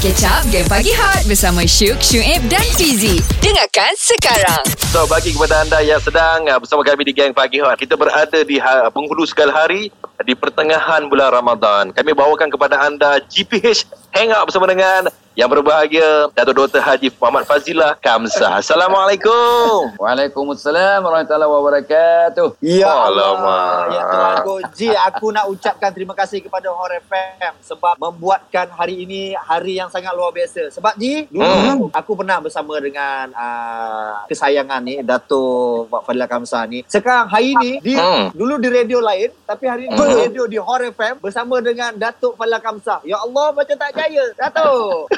Catch up Game Pagi Hot Bersama Syuk, Syuib dan Fizi. Dengarkan sekarang. So bagi kepada anda yang sedang uh, bersama kami di Gang Pagi Hot. Kita berada di ha- penghulu segala hari Di pertengahan bulan Ramadan. Kami bawakan kepada anda GPH Hangout bersama dengan yang berbahagia Datuk Dr. Haji Muhammad Fazilah Kamsah Assalamualaikum Waalaikumsalam warahmatullahi wabarakatuh. Ya. Allah. Ya Tuhan Ji, aku nak ucapkan terima kasih kepada Hot FM sebab membuatkan hari ini hari yang sangat luar biasa. Sebab Ji, dulu aku pernah bersama dengan uh, kesayangan ni Dato' Pak Fadila Kamsah ni. Sekarang hari ni di Hmm. dulu di radio lain tapi hari ni di radio di Hot FM bersama dengan Dato' Fadila Kamsah. Ya Allah macam tak jaya. Dato'.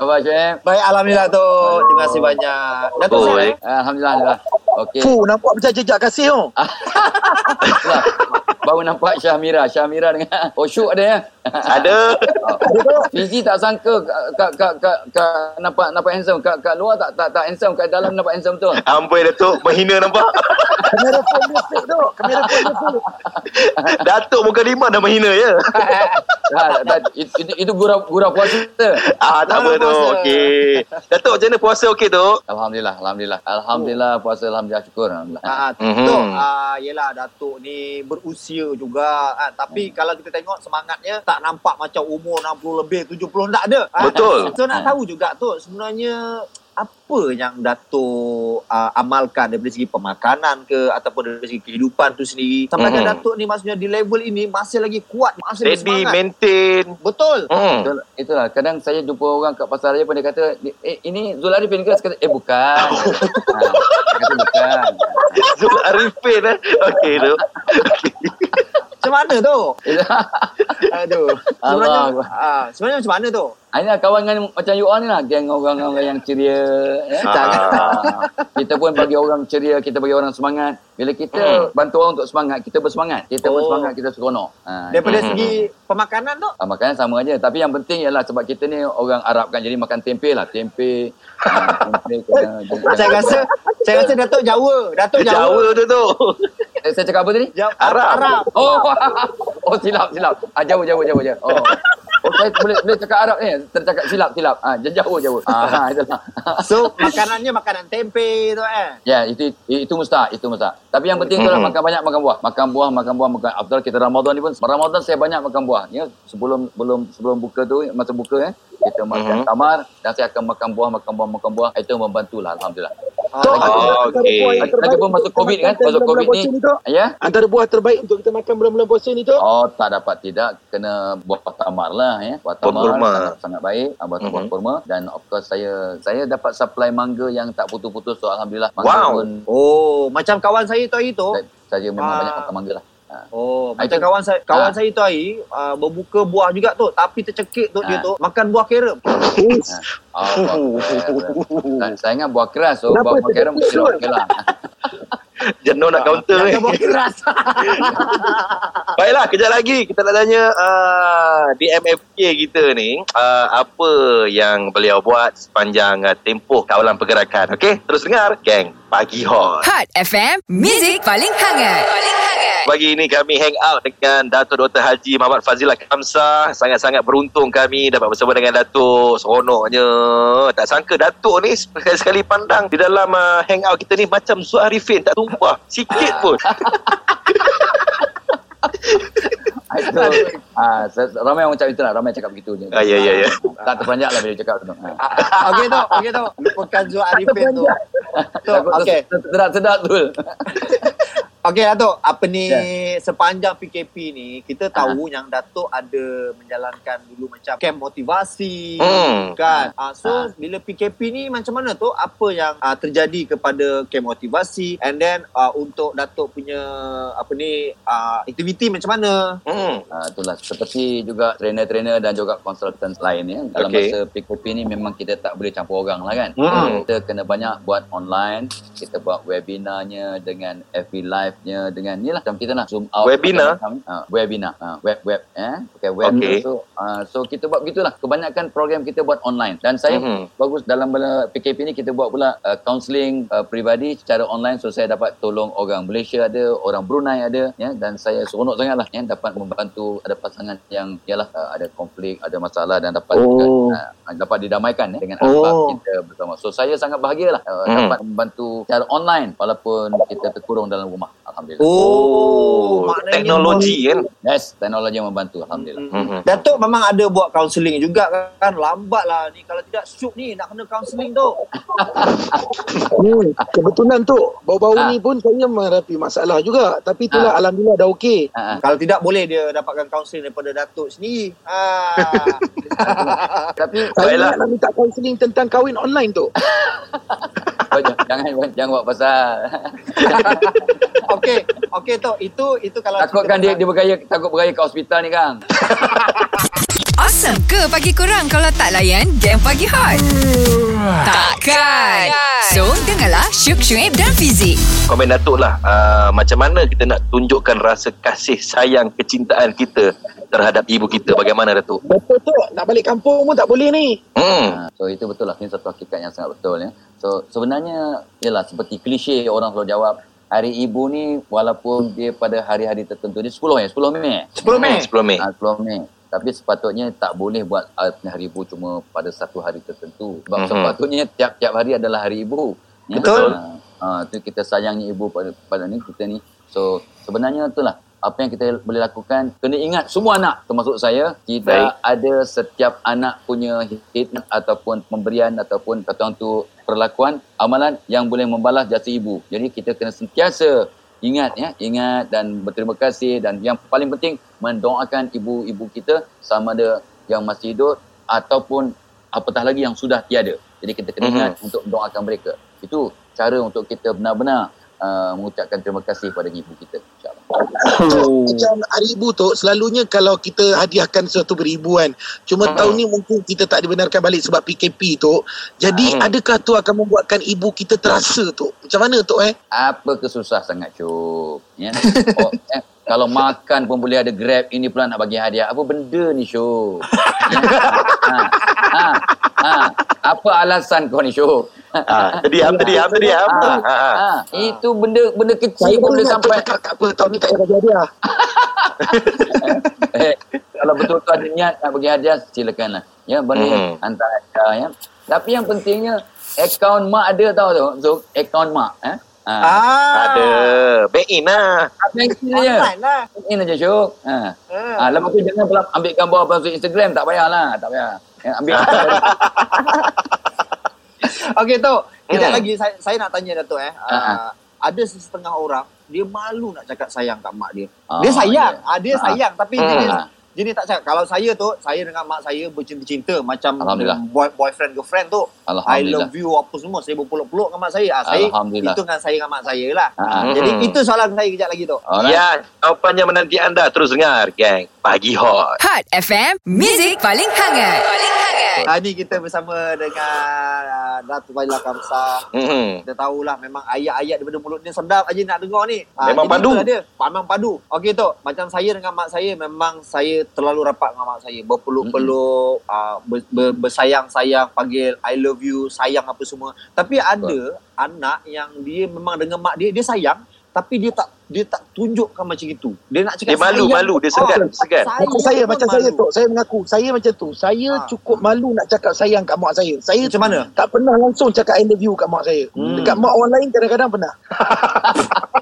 Apa Syed? Baik alhamdulillah tu. Terima kasih banyak. Dato' Oh, eh? Alhamdulillah. Alhamdulillah. Okey. Fuh, nampak macam jejak kasih tu. Itulah. Baru nampak Syahmira. Syahmira dengan Osyuk ada ya. Ada Fizi tak sangka kat kat kat kat nampak nampak handsome kat kat luar tak tak tak handsome kat dalam nampak handsome betul. Amboi Datuk Menghina nampak Kamera phone dia fake tu. Kamera phone dia fake. Datuk muka lima dah menghina ya Ha, tak, itu, itu, itu gurau gurau puasa. Ah tak apa tu? Okey Datuk macam mana puasa okey tu Alhamdulillah, alhamdulillah. Alhamdulillah puasa alhamdulillah syukur alhamdulillah. Ah, Mhm. mm-hmm. tu ah yelah Datuk ni berusia juga ah, tapi kalau kita tengok semangatnya tak nampak macam umur 60 lebih 70 tak ada. Ah, Betul. So nak tahu juga tu sebenarnya apa yang Datuk ah, amalkan dari segi pemakanan ke ataupun dari segi kehidupan tu sendiri? Sampai mm-hmm. Mhm. Datuk ni maksudnya di level ini masih lagi kuat masih Ready bersemangat. maintain. Betul. Betul, itulah. Kadang saya jumpa orang kat pasar raya pun dia kata eh ini Zul Arifin ke kata eh bukan. Ha, kata bukan. Zul Arifin eh? Okey tu Macam mana tu? Aduh. Sebenarnya ah, sebenarnya macam mana tu? Inilah kawan dengan macam you all ni lah Geng orang-orang yang ceria ya. Ah. Kita pun bagi orang ceria Kita bagi orang semangat Bila kita bantu orang untuk semangat Kita bersemangat Kita Oh. bersemangat Kita seronok ha, Daripada Mhm. segi pemakanan tu? Ah, makanan sama aja Tapi yang penting ialah Sebab kita ni orang Arab kan Jadi makan tempe lah Tempe ha, Tempe kena, Saya rasa saya rasa Datuk Jawa. Datuk Jawa. Jawa tu tu Saya cakap apa tadi? Jawa. Arab. Arab. Oh, oh silap silap. Ah jauh jauh jauh jauh. Oh. Oh saya boleh boleh cakap Arab ni. Tercakap silap silap. Ah jauh jauh. Ah itulah. So makanannya makanan tempe tu eh. Ya, itu itu mustahak, itu mustahak. Tapi yang penting itulah makan banyak makan buah. Makan buah, makan buah, makan afdal kita Ramadan ni pun Ramadan saya banyak makan buah. Ya, sebelum belum sebelum buka tu masa buka eh kita makan Mhm. tamar dan saya akan makan buah, makan buah, makan buah. Itu membantulah alhamdulillah. Ah, Oh, Antara okey. Lagi pun untuk masuk kita Covid kan, masuk Covid ni. tu. Ya. Antara buah terbaik untuk kita makan bulan-bulan puasa ni tu. Oh, tak dapat tidak kena buah tamar lah ya. Buah tamar sangat, sangat baik, ah, buah Mhm. buah kurma dan of course saya saya dapat supply mangga yang tak putus-putus so alhamdulillah mangga Wow. pun Oh, macam kawan saya tu hari tu. saya, saya memang Ah. banyak makan mangga lah. Ha. Oh, Ah, macam itu- kawan saya kawan Ah. saya tu hari uh, berbuka buah juga tu, tapi tercekik tu dia Ah. tu makan buah kerem. Oh, buah. Dan saya ingat buah keras so Kenapa buah, mesti usul? okey lah. Jenuh nak counter ni buah keras. Baiklah, kejap lagi kita nak tanya uh, di MFK kita ni uh, apa yang beliau buat sepanjang uh, tempoh kawalan pergerakan. Okey, terus dengar Gang Pagi Hot. Hot FM Music paling hangat Paling hangat Pagi ini kami hang out dengan Datuk Dr. Haji Muhammad Fazilah Kamsah. Sangat-sangat beruntung kami dapat bersama dengan Datuk. Seronoknya. Tak sangka Datuk ni sekali-sekali pandang di dalam uh, hang out kita ni macam Zul Arifin. Tak tumpah. Sikit pun. Ah, Itu ah, ramai orang cakap itu lah, ramai cakap begitu je. Ah, ya, ya, ya. Tak terperanjat lah bila cakap tu. Ha. Okey tu, okey tu. Lupakan Zul Arifin tu. Tu, okey. Sedap-sedap tu. Okey Datuk, apa ni Ya. sepanjang PKP ni kita tahu yang Datuk ada menjalankan dulu macam camp motivasi Hmm. kan. Ah so Ah. bila PKP ni macam mana tu? Apa yang ah, terjadi kepada camp motivasi and then ah, untuk Datuk punya apa ni ah, aktiviti macam mana? Hmm. Uh, itulah seperti juga trainer-trainer dan juga konsultan lain ya. Dalam Okey. masa PKP ni memang kita tak boleh campur orang lah kan. Hmm. Kita kena banyak buat online, kita buat webinarnya dengan FB live live-nya dengan ni lah macam kita nak zoom out Webinar? uh, webinar uh, web web eh pakai web Okey. so uh, so kita buat begitulah kebanyakan program kita buat online dan saya Mhm. bagus dalam PKP ni kita buat pula uh, counselling uh, peribadi secara online so saya dapat tolong orang Malaysia ada orang Brunei ada ya dan saya seronok sangatlah ya dapat membantu ada pasangan yang ialah uh, ada konflik ada masalah dan dapat Oh. juga, uh, dapat didamaikan ya, dengan Oh. akhlak kita bersama so saya sangat bahagialah uh, Mhm. dapat membantu secara online walaupun kita terkurung dalam rumah alhamdulillah Oh, maknanya teknologi kan. yes teknologi yang membantu alhamdulillah Hmm. Mhm. Datuk memang ada buat kaunseling juga kan lambat lah ni kalau tidak syuk ni nak kena kaunseling tu Hmm, kebetulan tu bau-bau Ah. ni pun saya menghadapi masalah juga. Tapi itulah alhamdulillah dah okey. uh, kalau tidak boleh dia dapatkan kaunseling daripada Datuk sendiri ah. tapi Saya nak minta kaunseling tentang kahwin online tu. Oh, jangan jangan buat pasal okey okey tu itu itu kalau takutkan cerita dia dia bergaya takut bergaya ke hospital ni kang Awesome ke pagi kurang kalau tak layan game pagi hot? Takkan. So, dengarlah Syuk Syuib dan Fizik. Komen Datuk lah uh, Macam mana kita nak tunjukkan rasa kasih sayang Kecintaan kita Terhadap ibu kita Bagaimana Datuk? Betul tu, nak balik kampung pun tak boleh ni. Hmm. Ha, so itu betul lah ini satu hakikat yang sangat betul ya so sebenarnya ialah seperti klise orang selalu jawab hari ibu ni walaupun dia pada hari-hari tertentu dia 10 ya 10 Mei 10 Mei 10 Mei ha, 10 Mei tapi sepatutnya tak boleh buat uh, hari ibu cuma pada satu hari tertentu sebab Mhm. sepatutnya tiap-tiap hari adalah hari ibu ya. Betul. ha, ha, tu kita sayangnya ibu pada pada ni kita ni so sebenarnya itulah apa yang kita boleh lakukan kena ingat semua anak termasuk saya tidak Baik. ada setiap anak punya hikmat ataupun pemberian ataupun kata orang tu perlakuan amalan yang boleh membalas jasa ibu jadi kita kena sentiasa ingat ya ingat dan berterima kasih dan yang paling penting mendoakan ibu-ibu kita sama ada yang masih hidup ataupun apatah lagi yang sudah tiada jadi kita kena Mhm. ingat untuk mendoakan mereka itu cara untuk kita benar-benar uh, mengucapkan terima kasih kepada ibu kita insyaallah Oh. Macam hari ibu tu selalunya kalau kita hadiahkan sesuatu beribu kan. Cuma Hmm. tahun ni mungkin kita tak dibenarkan balik sebab PKP tu. Jadi Hmm. adakah tu akan membuatkan ibu kita terasa tu? Macam mana tu eh? apa kesusah sangat Syuk ya oh, eh, kalau makan pun boleh ada grab ini pula nak bagi hadiah apa benda ni Syuk ya? ha, ha, ha. apa alasan kau ni Syuk Ah, terdiam, terdiam, terdiam. Ha, ah. ha. itu benda benda kecil pun boleh sampai tu cakap kat apa tahun ni tak payah bagi hadiah. eh, kalau betul-betul ada niat nak bagi hadiah silakanlah ya boleh Hmm. hantar hadiah ya tapi yang pentingnya akaun mak ada tahu tu so akaun mak eh ha. ah Ada. Back in lah. Bank in aja. online lah Bank in aja Syuk. Ha. ah. Ha, lepas tu jangan pula ambil gambar masuk Instagram. Tak payahlah. Tak payah. Ya, ambil Okey tu, kejap Hmm. lagi saya, saya nak tanya Datuk eh. Ah, Uh, ada setengah orang dia malu nak cakap sayang kat mak dia. Ah, dia sayang, ya. ah, dia Ah. sayang tapi Hmm. Jenis jenis tak cakap. Kalau saya tu, saya dengan mak saya bercinta-cinta macam boy, boyfriend girlfriend tu. I love you apa semua. Saya berpeluk-peluk dengan mak saya. Ah, saya itu dengan saya dengan mak saya lah. Ah, Ah, ah. Jadi Hmm. itu soalan saya kejap lagi tu. Alright. Ya, jawapannya menanti anda. Terus dengar, geng. Pagi Hot. Hot FM, Music paling hangat. Paling hangat. Ah, ni kita bersama dengan uh, Datuk Baila Kamsa. Hmm. Kita tahulah memang ayat-ayat daripada mulut dia sedap aja nak dengar ni. Memang padu. Dia. Memang padu. Okey tu, macam saya dengan mak saya memang saya terlalu rapat dengan mak saya. Berpeluk-peluk, uh, ber, ber, bersayang-sayang, panggil I love you, sayang apa semua. Tapi ada anak yang dia memang dengan mak dia dia sayang tapi dia tak dia tak tunjukkan macam itu. Dia nak cakap Dia malu, sayang malu. Dia segan, ah, segan. Macam saya, macam saya malu. tu. Saya mengaku, saya macam tu. Saya Ah. cukup malu nak cakap sayang kat mak saya. Saya Macam mana? tak pernah langsung cakap I love you kat mak saya. Hmm. Dekat mak orang lain kadang-kadang pernah.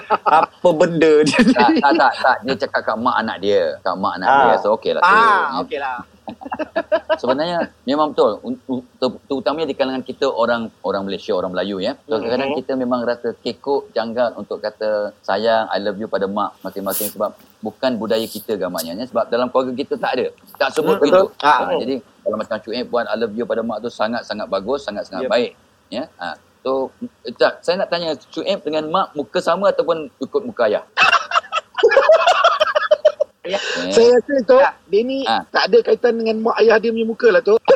Apa benda dia? Tak, tak, tak, tak. Dia cakap kat mak anak dia. Kat mak anak Ah. dia. So, okey lah. Ah, okeylah. Sebenarnya memang betul. Terutamanya di kalangan kita orang orang Malaysia, orang Melayu ya. So, kadang-kadang kita memang rasa kekok, janggal untuk kata sayang, I love you pada mak masing-masing sebab bukan budaya kita gambarnya. Ya. Sebab dalam keluarga kita tak ada. Tak sebut Hmm, begitu. Ha, jadi kalau macam Syuib buat I love you pada mak tu sangat-sangat bagus, sangat-sangat Yep. baik. Ya. Ha. So, eh, tak, saya nak tanya Syuib dengan mak muka sama ataupun ikut muka ayah? Ya. Eh, Saya rasa tu, Ah. dia ni Ah. tak ada kaitan dengan mak ayah dia punya muka lah tu.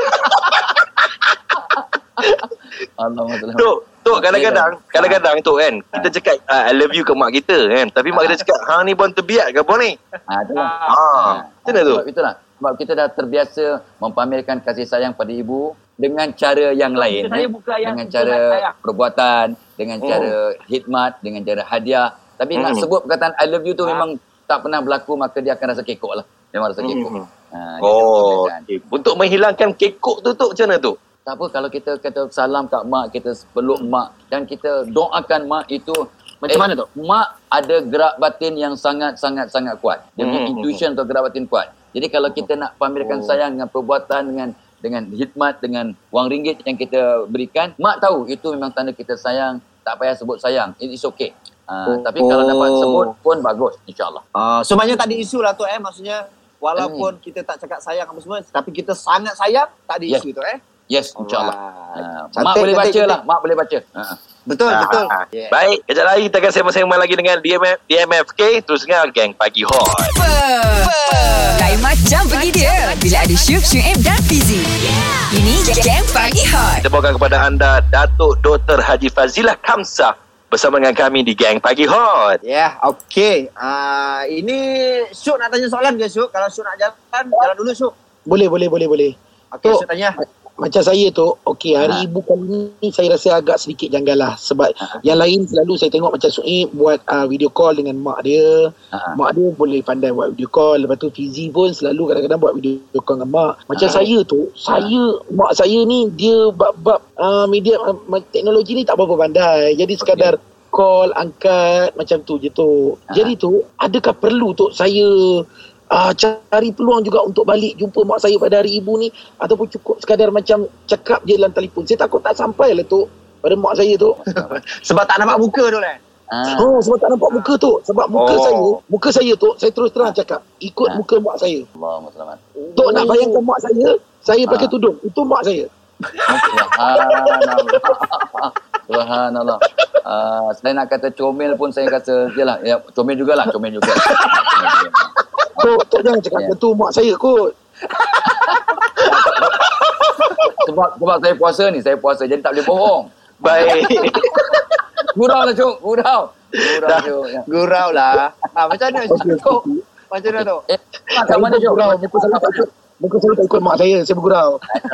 Tok, Tok kadang-kadang kadang-kadang tu kan kita cakap uh, I love you ke mak kita kan tapi mak kita cakap hang ni bon terbiak ke apa ni Ha, itulah. ah macam mana tu Sebab itulah. Sebab kita dah terbiasa mempamerkan kasih sayang pada ibu dengan cara yang lain. Saya eh. buka yang dengan cara sayang. perbuatan, dengan Hmm. cara khidmat, dengan cara hadiah. Tapi nak Hmm. sebut perkataan I love you tu memang tak pernah berlaku maka dia akan rasa kekok lah. Memang rasa kekok. Hmm. Ha, oh okay. untuk menghilangkan kekok tu tu macam mana tu tak apa kalau kita kata salam kat mak, kita peluk mak dan kita doakan mak itu Macam mana tu? Mak ada gerak batin yang sangat-sangat sangat kuat. Dia punya Hmm. intuition atau gerak batin kuat. Jadi kalau kita nak pamerkan Oh. sayang dengan perbuatan dengan dengan hikmat dengan wang ringgit yang kita berikan, mak tahu itu memang tanda kita sayang, tak payah sebut sayang. It is okay. Uh, Oh. Tapi kalau dapat sebut pun bagus insya-Allah. Ah, so maknanya tak ada isu lah tu eh maksudnya walaupun kita tak cakap sayang apa semua tapi kita sangat sayang tak ada Yes. isu tu eh. Yes, insya-Allah. Uh, mak boleh baca cantik. lah, mak boleh baca. Uh-huh. Betul Ah, betul. ah. Yeah. baik kejap lagi kita akan sembang-sembang lagi dengan DMF, DMFK terus dengar geng pagi hot? Lain macam pergi dia bila ada Syuk, Syuib dan Fizi. Ini Gang Pagi Hot. kita bawakan kepada anda Datuk Dr. Haji Fazilah Kamsah bersama dengan kami di geng pagi hot Ya, yeah, okey. Ah, ini Syuk nak tanya soalan ke Syuk? Kalau Syuk nak jalan, jalan dulu Syuk. Boleh, boleh, boleh, boleh. Okey. Syuk tanya. Macam saya tu, okey, hari Ha. ibu kali ni saya rasa agak sedikit janggal lah. Sebab Ha. yang lain selalu saya tengok macam Suib buat uh, video call dengan mak dia. Ha. Mak dia boleh pandai buat video call. Lepas tu Fizi pun selalu kadang-kadang buat video call dengan mak. Macam Ha. saya tu, saya, mak saya ni dia bab-bab uh, media uh, teknologi ni tak berapa pandai. Jadi sekadar call, angkat, macam tu je tu. Ha. Jadi tu, adakah perlu tu saya uh, cari peluang juga untuk balik jumpa mak saya pada hari ibu ni ataupun cukup sekadar macam cakap je dalam telefon. Saya takut tak sampai lah tu pada mak saya tu. Sebab tak nampak muka tu lah. Ah. Oh, sebab tak nampak muka tu. Sebab muka Oh. saya, muka saya tu, saya terus terang cakap, ikut Ha. muka mak saya. Allahumma selamat. Tok nak bayangkan mak saya, saya pakai Ha. tudung. Itu mak saya. Subhanallah. Subhanallah. Uh, saya nak kata comel pun saya kata jelah ya comel jugalah, comel juga. Tok, tok jangan cakap Ya. macam tu mak saya kot. sebab sebab saya puasa ni, saya puasa jadi tak boleh bohong. baik Gurau lah cuk, gurau. Gurau cuk. Ya. Gurau lah. Ah, macam mana Syuk? Macam mana tu? Eh, mak kat mana cuk? Muka saya tak ikut. Muka saya tak ikut mak saya. Saya bergurau.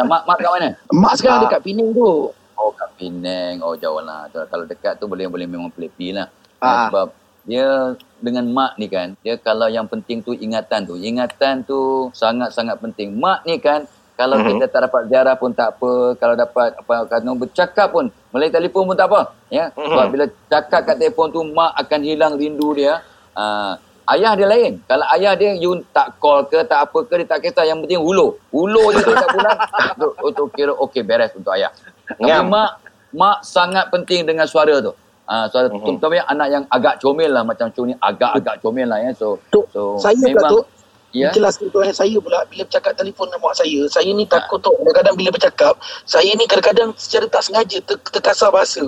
Mak mak kat mana? Mak sekarang Ah. dekat Penang tu. Oh kat Penang. Oh jauh lah. Kalau dekat tu boleh boleh memang pelik lah. Ah. Sebab dia dengan mak ni kan, dia kalau yang penting tu ingatan tu. Ingatan tu sangat-sangat penting. Mak ni kan, kalau Mhm. kita tak dapat ziarah pun tak apa, kalau dapat apa kata bercakap pun melalui telefon pun tak apa. Ya. Sebab Mhm. bila cakap kat telefon tu mak akan hilang rindu dia. Ah, ayah dia lain. Kalau ayah dia you tak call ke tak apa ke dia tak kisah yang penting hulu. Hulu je tu tak bulan. tu, tu kira okey beres untuk ayah. Tapi Ngam. mak mak sangat penting dengan suara tu. Ah Mhm. mm-hmm. terutama yang anak yang agak comel lah macam Cu ni agak-agak comel lah ya. So Tok, so saya pula tu, ya. Jelas tu eh, saya pula bila bercakap telefon dengan mak saya, saya ni takut tu kadang-kadang bila bercakap, saya ni kadang-kadang secara tak sengaja ter, terkasar bahasa.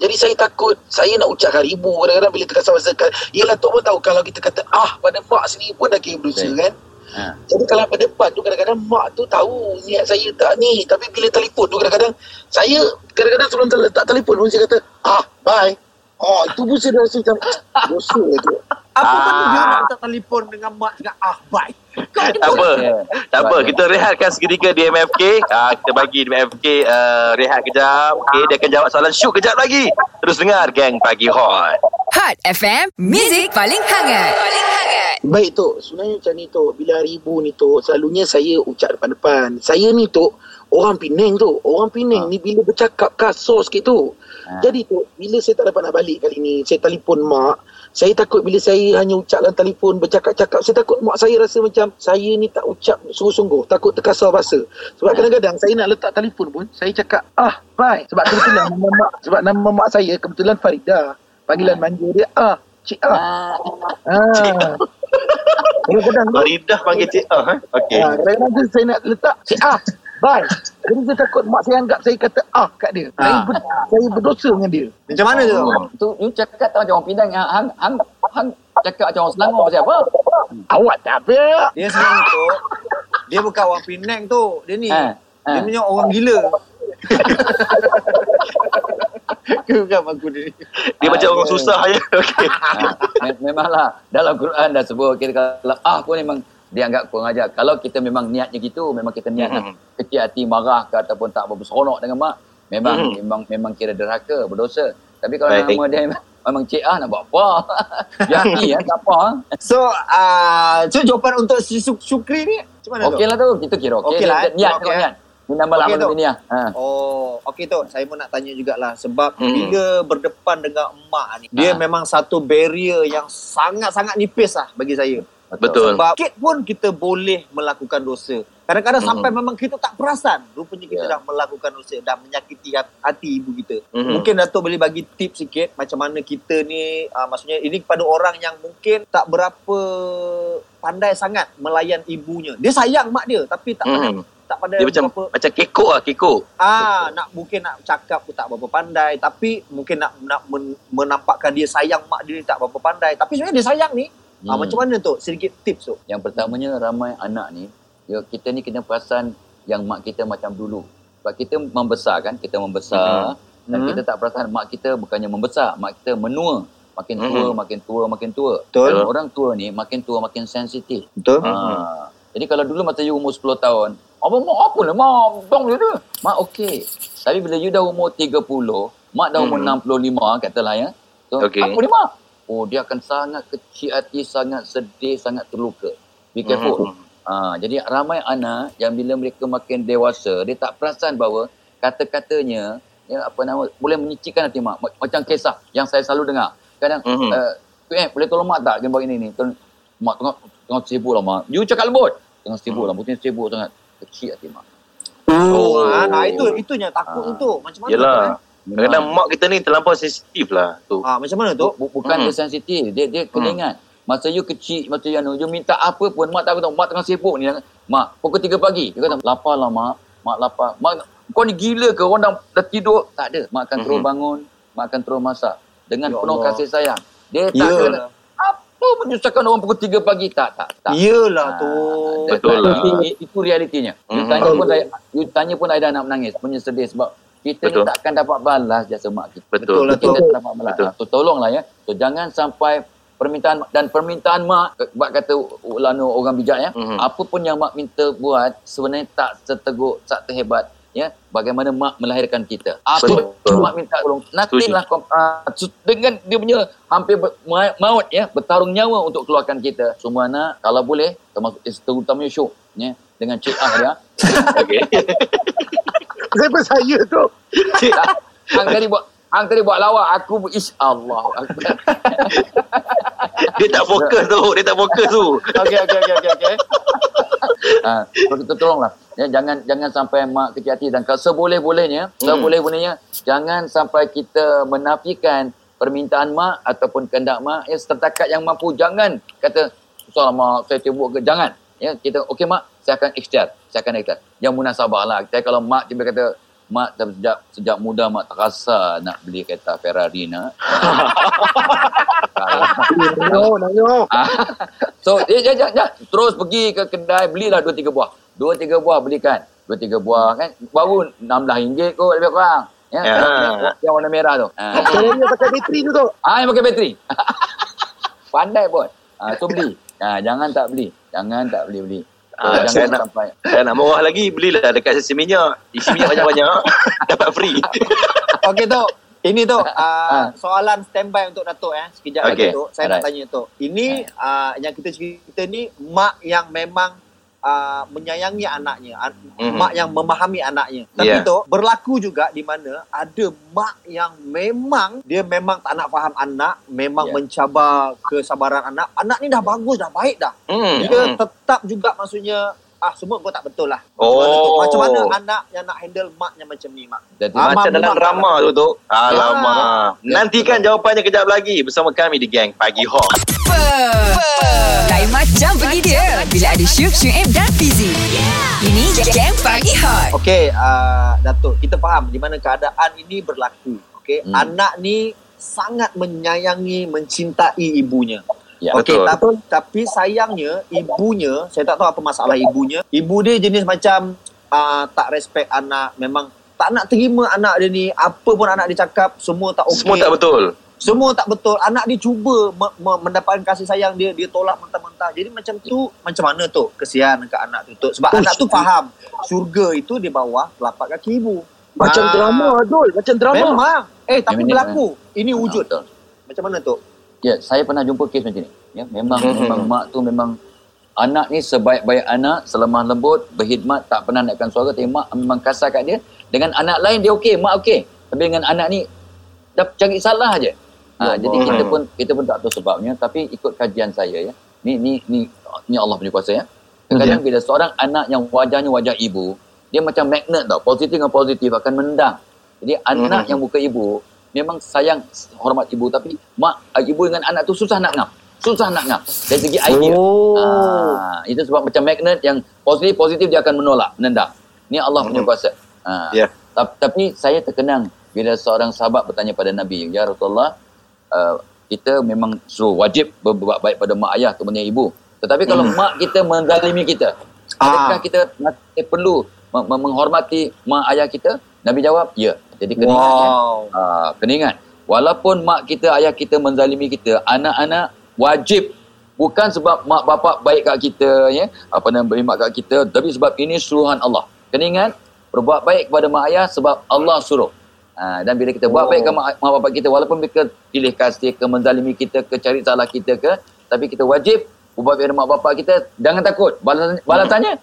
Jadi saya takut saya nak ucap haribu kadang-kadang bila terkasar bahasa. Yelah Tok pun tahu kalau kita kata ah pada mak sendiri pun dah kira Betul. kan. Ha. Jadi kalau pada depan tu kadang-kadang mak tu tahu niat saya tak ni. Tapi bila telefon tu kadang-kadang saya kadang-kadang sebelum tel- letak telefon pun saya kata ah bye. Oh itu pun saya rasa macam dosa tu. Apa Ah. ah. dia nak letak telefon dengan mak cakap ah bye. tak apa Ya. tak apa kita rehatkan seketika di MFK ah, kita bagi di MFK uh, rehat kejap okay, dia akan jawab soalan syuk kejap lagi terus dengar geng pagi hot Hot FM, Music paling hangat. Paling hangat. Baik Tok, sebenarnya macam ni Tok, bila hari ibu ni Tok, selalunya saya ucap depan-depan. Saya ni Tok, orang Penang tu. Orang Penang Ha. ni bila bercakap kasar sikit tu. Ha. Jadi Tok, bila saya tak dapat nak balik kali ni, saya telefon mak, saya takut bila saya hanya ucap dalam telefon, bercakap-cakap, saya takut mak saya rasa macam saya ni tak ucap sungguh-sungguh, takut terkasar bahasa. Sebab kadang-kadang saya nak letak telefon pun, saya cakap, ah, bye. Sebab kebetulan nama mak, sebab nama mak saya kebetulan Farida. Panggilan manja dia, ah, Cik Ah. Ah, Ah. Kadang-kadang tu, Faridah panggil cik ah eh? okey ah, kadang-kadang tu saya nak letak cik ah. Bye. Jadi saya takut mak saya anggap saya kata ah kat dia. Saya, ber, saya berdosa dengan dia. Macam mana tu? tu you cakap tak macam orang Penang hang hang, hang, hang cakap macam orang Selangor pasal apa? Awak tak apa. Dia sebenarnya tu dia bukan orang Penang tu. Dia ni Ha. dia Ha. punya orang gila. Geram aku ni. Dia macam orang susah je. Okey. ha, me- memanglah dalam Quran dah sebut kita kalau ah pun memang dianggap kurang ajar. Kalau kita memang niatnya gitu, memang kita niat nak Mhm. kecil hati marah ke ataupun tak berseronok dengan mak, memang Mhm. memang memang kira derhaka, berdosa. Tapi kalau Baik. nama dia memang, memang cik ah nak buat apa? Jadi ya tak apa. ah. So, uh, so jawapan untuk si Syuk- Syukri ni macam mana tu? Okey lah tu, kita kira okey. Okey lah. Niat okay, niat. Ini nama lah Okey, okay, tu. ni ah. Ha. Oh, okey tu. Saya pun nak tanya jugalah sebab Hmm. bila berdepan dengan emak ni, dia Ha. memang satu barrier yang sangat-sangat nipis lah bagi saya. Betul. Sebab sikit pun kita boleh melakukan dosa. Kadang-kadang Hmm. sampai memang kita tak perasan. Rupanya kita Ya. dah melakukan dosa, dah menyakiti hat- hati ibu kita. Mhm. Mungkin Datuk boleh bagi tips sikit macam mana kita ni, uh, maksudnya ini kepada orang yang mungkin tak berapa pandai sangat melayan ibunya. Dia sayang mak dia tapi tak pandai, Mhm. Tak pandai Dia macam berapa macam kekok lah, kekok. Ah, nak mungkin nak cakap pun tak berapa pandai, tapi mungkin nak nak men, menampakkan dia sayang mak dia ni tak berapa pandai. Tapi sebenarnya dia sayang ni. Hmm. Ah, Hmm. macam mana tu? Sedikit tips tu. Yang pertamanya ramai anak ni, ya, kita ni kena perasan yang mak kita macam dulu. Sebab kita membesar kan, kita membesar dan Mhm. kita tak perasan mak kita bukannya membesar, mak kita menua. Makin tua, Mhm. makin tua, makin tua. Betul. Dan orang tua ni makin tua makin sensitif. Betul? Ha. Jadi kalau dulu masa you umur 10 tahun, apa mak apa lah mak, dong dia tu. Mak okey. Tapi bila you dah umur 30, mak dah umur Hmm. 65 katalah ya. So, Okey. apa ni mak? Oh dia akan sangat kecil hati, sangat sedih, sangat terluka. Be careful. Mhm. Ha, jadi ramai anak yang bila mereka makin dewasa, dia tak perasan bahawa kata-katanya ya apa nama boleh menyicikkan hati mak. Ma- Macam kisah yang saya selalu dengar. Kadang Mhm. uh, eh boleh tolong mak tak kena buat ini ni. Tolong, mak tengah tengah sibuk lah mak. You cakap lembut. Tengah sibuk lah, mungkin sibuk sangat. Kecil hati mak. Oh, Oh. ah, nah itu itunya takut Ah. tu. Macam mana Yelah. tu? Eh? Kadang-kadang mak kita ni terlampau sensitif lah tu. Ah, macam mana tu? Bu- bukan Hmm. dia sensitif. Dia dia kena Hmm. ingat. Masa you kecil, masa you, anu, you minta apa pun, mak tak tahu. Mak tengah sibuk ni. Mak, pukul 3 pagi. Dia kata, lapar lah mak. Mak lapar. Mak, kau ni gila ke? Orang dah, dah tidur? Tak ada. Mak akan terus Mhm. bangun. Mak akan terus masak. Dengan Ya penuh Allah. kasih sayang. Dia tak Ya ada. Apa menyusahkan orang pukul 3 pagi? Tak, tak, tak. Iyalah Ah, tu. Betul lah. Itu, itu realitinya. You Mhm. tanya pun saya, you tanya pun Aida nak menangis, punya sedih sebab kita Betul. ni takkan dapat balas jasa mak kita. Betul. Betul lah. Kita tak dapat balas. Betul. Ha, so tolonglah ya. So jangan sampai permintaan dan permintaan mak bab kata ulanu orang bijak ya. Mhm. Apa pun yang mak minta buat sebenarnya tak seteguk, tak terhebat ya bagaimana mak melahirkan kita. Apa Betul. pun mak minta tolong. Nantilah kom- ah, dengan dia punya hampir ber- maut ya bertarung nyawa untuk keluarkan kita. Semua anak kalau boleh termasuk terutamanya syuk ya dengan cik ah dia. Okey. Saya percaya tu. Cik, Hang tadi buat Hang tadi buat lawak aku ish Allah. dia tak fokus tu. Dia tak fokus tu. Okey okey okey okey okey. Ha, so kita tolonglah. Ya, jangan jangan sampai mak kecil hati dan kalau seboleh-bolehnya, Hmm. seboleh-bolehnya jangan sampai kita menafikan permintaan mak ataupun kehendak mak ya setakat yang mampu. Jangan kata susah lah mak saya sibuk ke. Jangan. Ya kita okey mak saya akan ikhtiar saya akan ikhtiar. Yang munasabah lah. Kita kalau mak tiba kata mak sejak sejak muda mak tak rasa nak beli kereta Ferrari nak. No, no. So, eh, jangan, jangan. Terus pergi ke kedai, belilah dua tiga buah. Dua tiga buah belikan. Dua tiga buah kan. Baru RM16 kot lebih kurang. Ya, Ya. yang, yang warna merah tu. Ha. Saya ni pakai bateri tu tu. Ah, yang pakai bateri. Pandai pun. Ha, so beli. Ha, jangan tak beli. Jangan tak beli-beli. So, Ah, saya jangan nak- sampai. Saya nak murah lagi, belilah dekat sesi minyak. Isi minyak banyak-banyak. dapat free. Okey tu. Ini tu uh, soalan standby untuk Datuk eh. Sekejap Okey. lagi tu. Saya nak Alright. tanya tu. Ini uh, yang kita cerita ni mak yang memang uh, menyayangi anaknya, An- Mhm. mak yang memahami anaknya. Tapi Yeah. tu berlaku juga di mana ada mak yang memang dia memang tak nak faham anak, memang Yeah. mencabar kesabaran anak. Anak ni dah bagus dah, baik dah. Hmm. Dia hmm. tetap juga maksudnya ah semua kau tak betul lah. Oh. Macam mana, tu? Macam mana anak yang nak handle maknya macam ni mak? Jadi, Ah, Macam dalam drama tu tu. Alamak. Ya. Nantikan jawapannya kejap lagi bersama kami di Gang Pagi Hot. Lain macam pergi dia Bila ada Syuk, Syuib dan Fizi Ini Gang Pagi Hot Okey, uh, Datuk, kita faham di mana keadaan ini berlaku. Okey, Hmm. anak ni sangat menyayangi, mencintai ibunya. Ya, Okey, betul. tapi tapi sayangnya ibunya, saya tak tahu apa masalah ibunya. Ibu dia jenis macam uh, tak respect anak, memang tak nak terima anak dia ni apa pun anak dia cakap semua tak okey. Semua tak betul. Semua tak betul. Anak dia cuba me- me- mendapatkan kasih sayang dia, dia tolak mentah-mentah. Jadi macam tu, macam mana tu? Kesian dekat anak tu. Tok. Sebab Oh, anak tu faham, syurga itu di bawah telapak kaki ibu. Macam Ah. drama Dul, macam drama. Memang. Eh, tapi Memang berlaku. Ini Ah, wujud. betul. Macam mana tu? Ya, saya pernah jumpa kes macam ni. Ya, memang Mhm. memang mak tu memang anak ni sebaik-baik anak, selemah lembut, berkhidmat, tak pernah naikkan suara, tapi mak memang kasar kat dia. Dengan anak lain dia okey, mak okey. Tapi dengan anak ni dah cari salah aje. Ha, Ya jadi Allah. kita pun kita pun tak tahu sebabnya tapi ikut kajian saya ya. Ni ni ni ni Allah punya kuasa ya. Kadang-kadang bila seorang anak yang wajahnya wajah ibu, dia macam magnet tau. Positif dengan positif akan mendang. Jadi anak yang bukan ibu memang sayang hormat ibu tapi mak ah, ibu dengan anak tu susah nak ngam. Susah nak ngam dari segi idea. Oh. Ah, itu sebab macam magnet yang positif positif dia akan menolak, menendang. Ni Allah punya Mhm. kuasa. Ah. Ya. Tapi, tapi saya terkenang bila seorang sahabat bertanya pada Nabi, "Ya Rasulullah, uh, kita memang suruh wajib berbuat baik pada mak ayah terutamanya ibu. Tetapi kalau Hmm. mak kita menzalimi kita, adakah Ah. kita masih perlu meng- meng- menghormati mak ayah kita?" Nabi jawab, "Ya." Jadi kena ingat ya. Wow. Ah, kena ingat. Walaupun mak kita, ayah kita menzalimi kita, anak-anak wajib bukan sebab mak bapak baik kat kita ya, apa nama berkhidmat kat kita, tapi sebab ini suruhan Allah. Kena ingat, berbuat baik kepada mak ayah sebab Allah suruh. Ha, dan bila kita buat Oh. baik ke mak, mak bapak kita walaupun mereka pilih kasih ke menzalimi kita ke cari salah kita ke tapi kita wajib berbuat baik kepada mak bapak kita jangan takut balasan, balasannya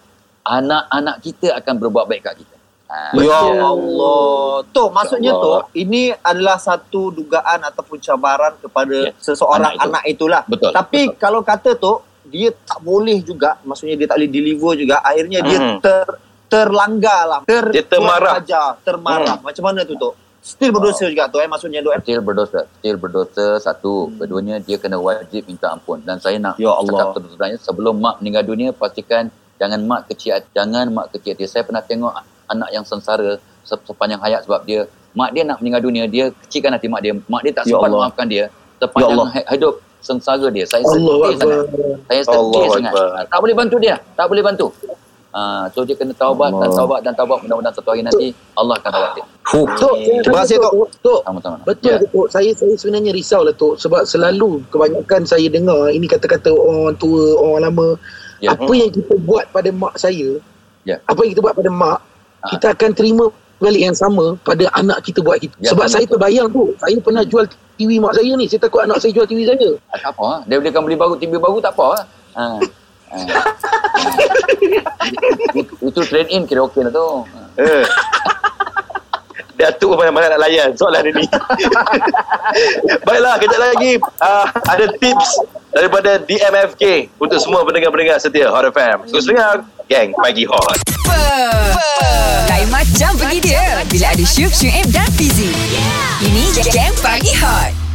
anak-anak kita akan berbuat baik kat kita. Ha, Ya dia- Allah. Tu maksudnya tu Allah. ini adalah satu dugaan ataupun cabaran kepada Ya. seseorang Anak anak, itu. itulah. Betul, Tapi betul. kalau kata tu dia tak boleh juga, maksudnya dia tak boleh deliver juga, akhirnya dia Hmm. ter terlanggar lah. Ter, Dia termarah. Hmm. Ajar, termarah. Macam mana tu tu? Still berdosa juga tu eh maksudnya tu eh. Still berdosa. Still berdosa satu. Keduanya dia kena wajib minta ampun. Dan saya nak Ya Allah. cakap terus-terusnya sebelum mak meninggal dunia pastikan jangan mak kecil. Jangan mak kecil hati. Saya pernah tengok anak yang sengsara se- sepanjang hayat sebab dia mak dia nak meninggal dunia dia kecilkan hati mak dia. Mak dia tak Ya sempat Allah. maafkan dia sepanjang Allah. hi- hidup sengsara dia. Saya Allah sedih sangat. Saya sedih sangat. Tak boleh bantu dia. Tak boleh bantu. Ah, so dia kena taubat dan taubat dan taubat mudah-mudahan satu hari nanti Allah akan taubat dia. Tok, Terima kasih, Tok. Tok. Tok, Sama-sama. Betul Ya. ke Tok? Saya saya sebenarnya risau lah Tok sebab selalu kebanyakan saya dengar ini kata-kata orang tua, orang lama. Ya. Apa yang kita buat pada mak saya, Ya. apa yang kita buat pada mak. Kita akan terima balik yang sama pada anak kita buat kita. Ya, sebab saya betul. terbayang tu, saya pernah jual TV mak saya ni. Saya takut anak saya jual TV saya. Ah, tak apa. ah. Dia boleh kan beli baru, TV baru tak apa. ah. Ha. Ha. Itu, itu trade in kira okey lah tu. Ha. Eh. Datuk mana-mana nak layan soalan ini. Baiklah, kejap lagi uh, ada tips daripada DMFK untuk semua pendengar-pendengar setia Hot FM. Terus dengar, geng Pagi Hot. Lain macam pergi dia Bila ada Syuk, Syuib dan Fizi Ini Game Pagi Hot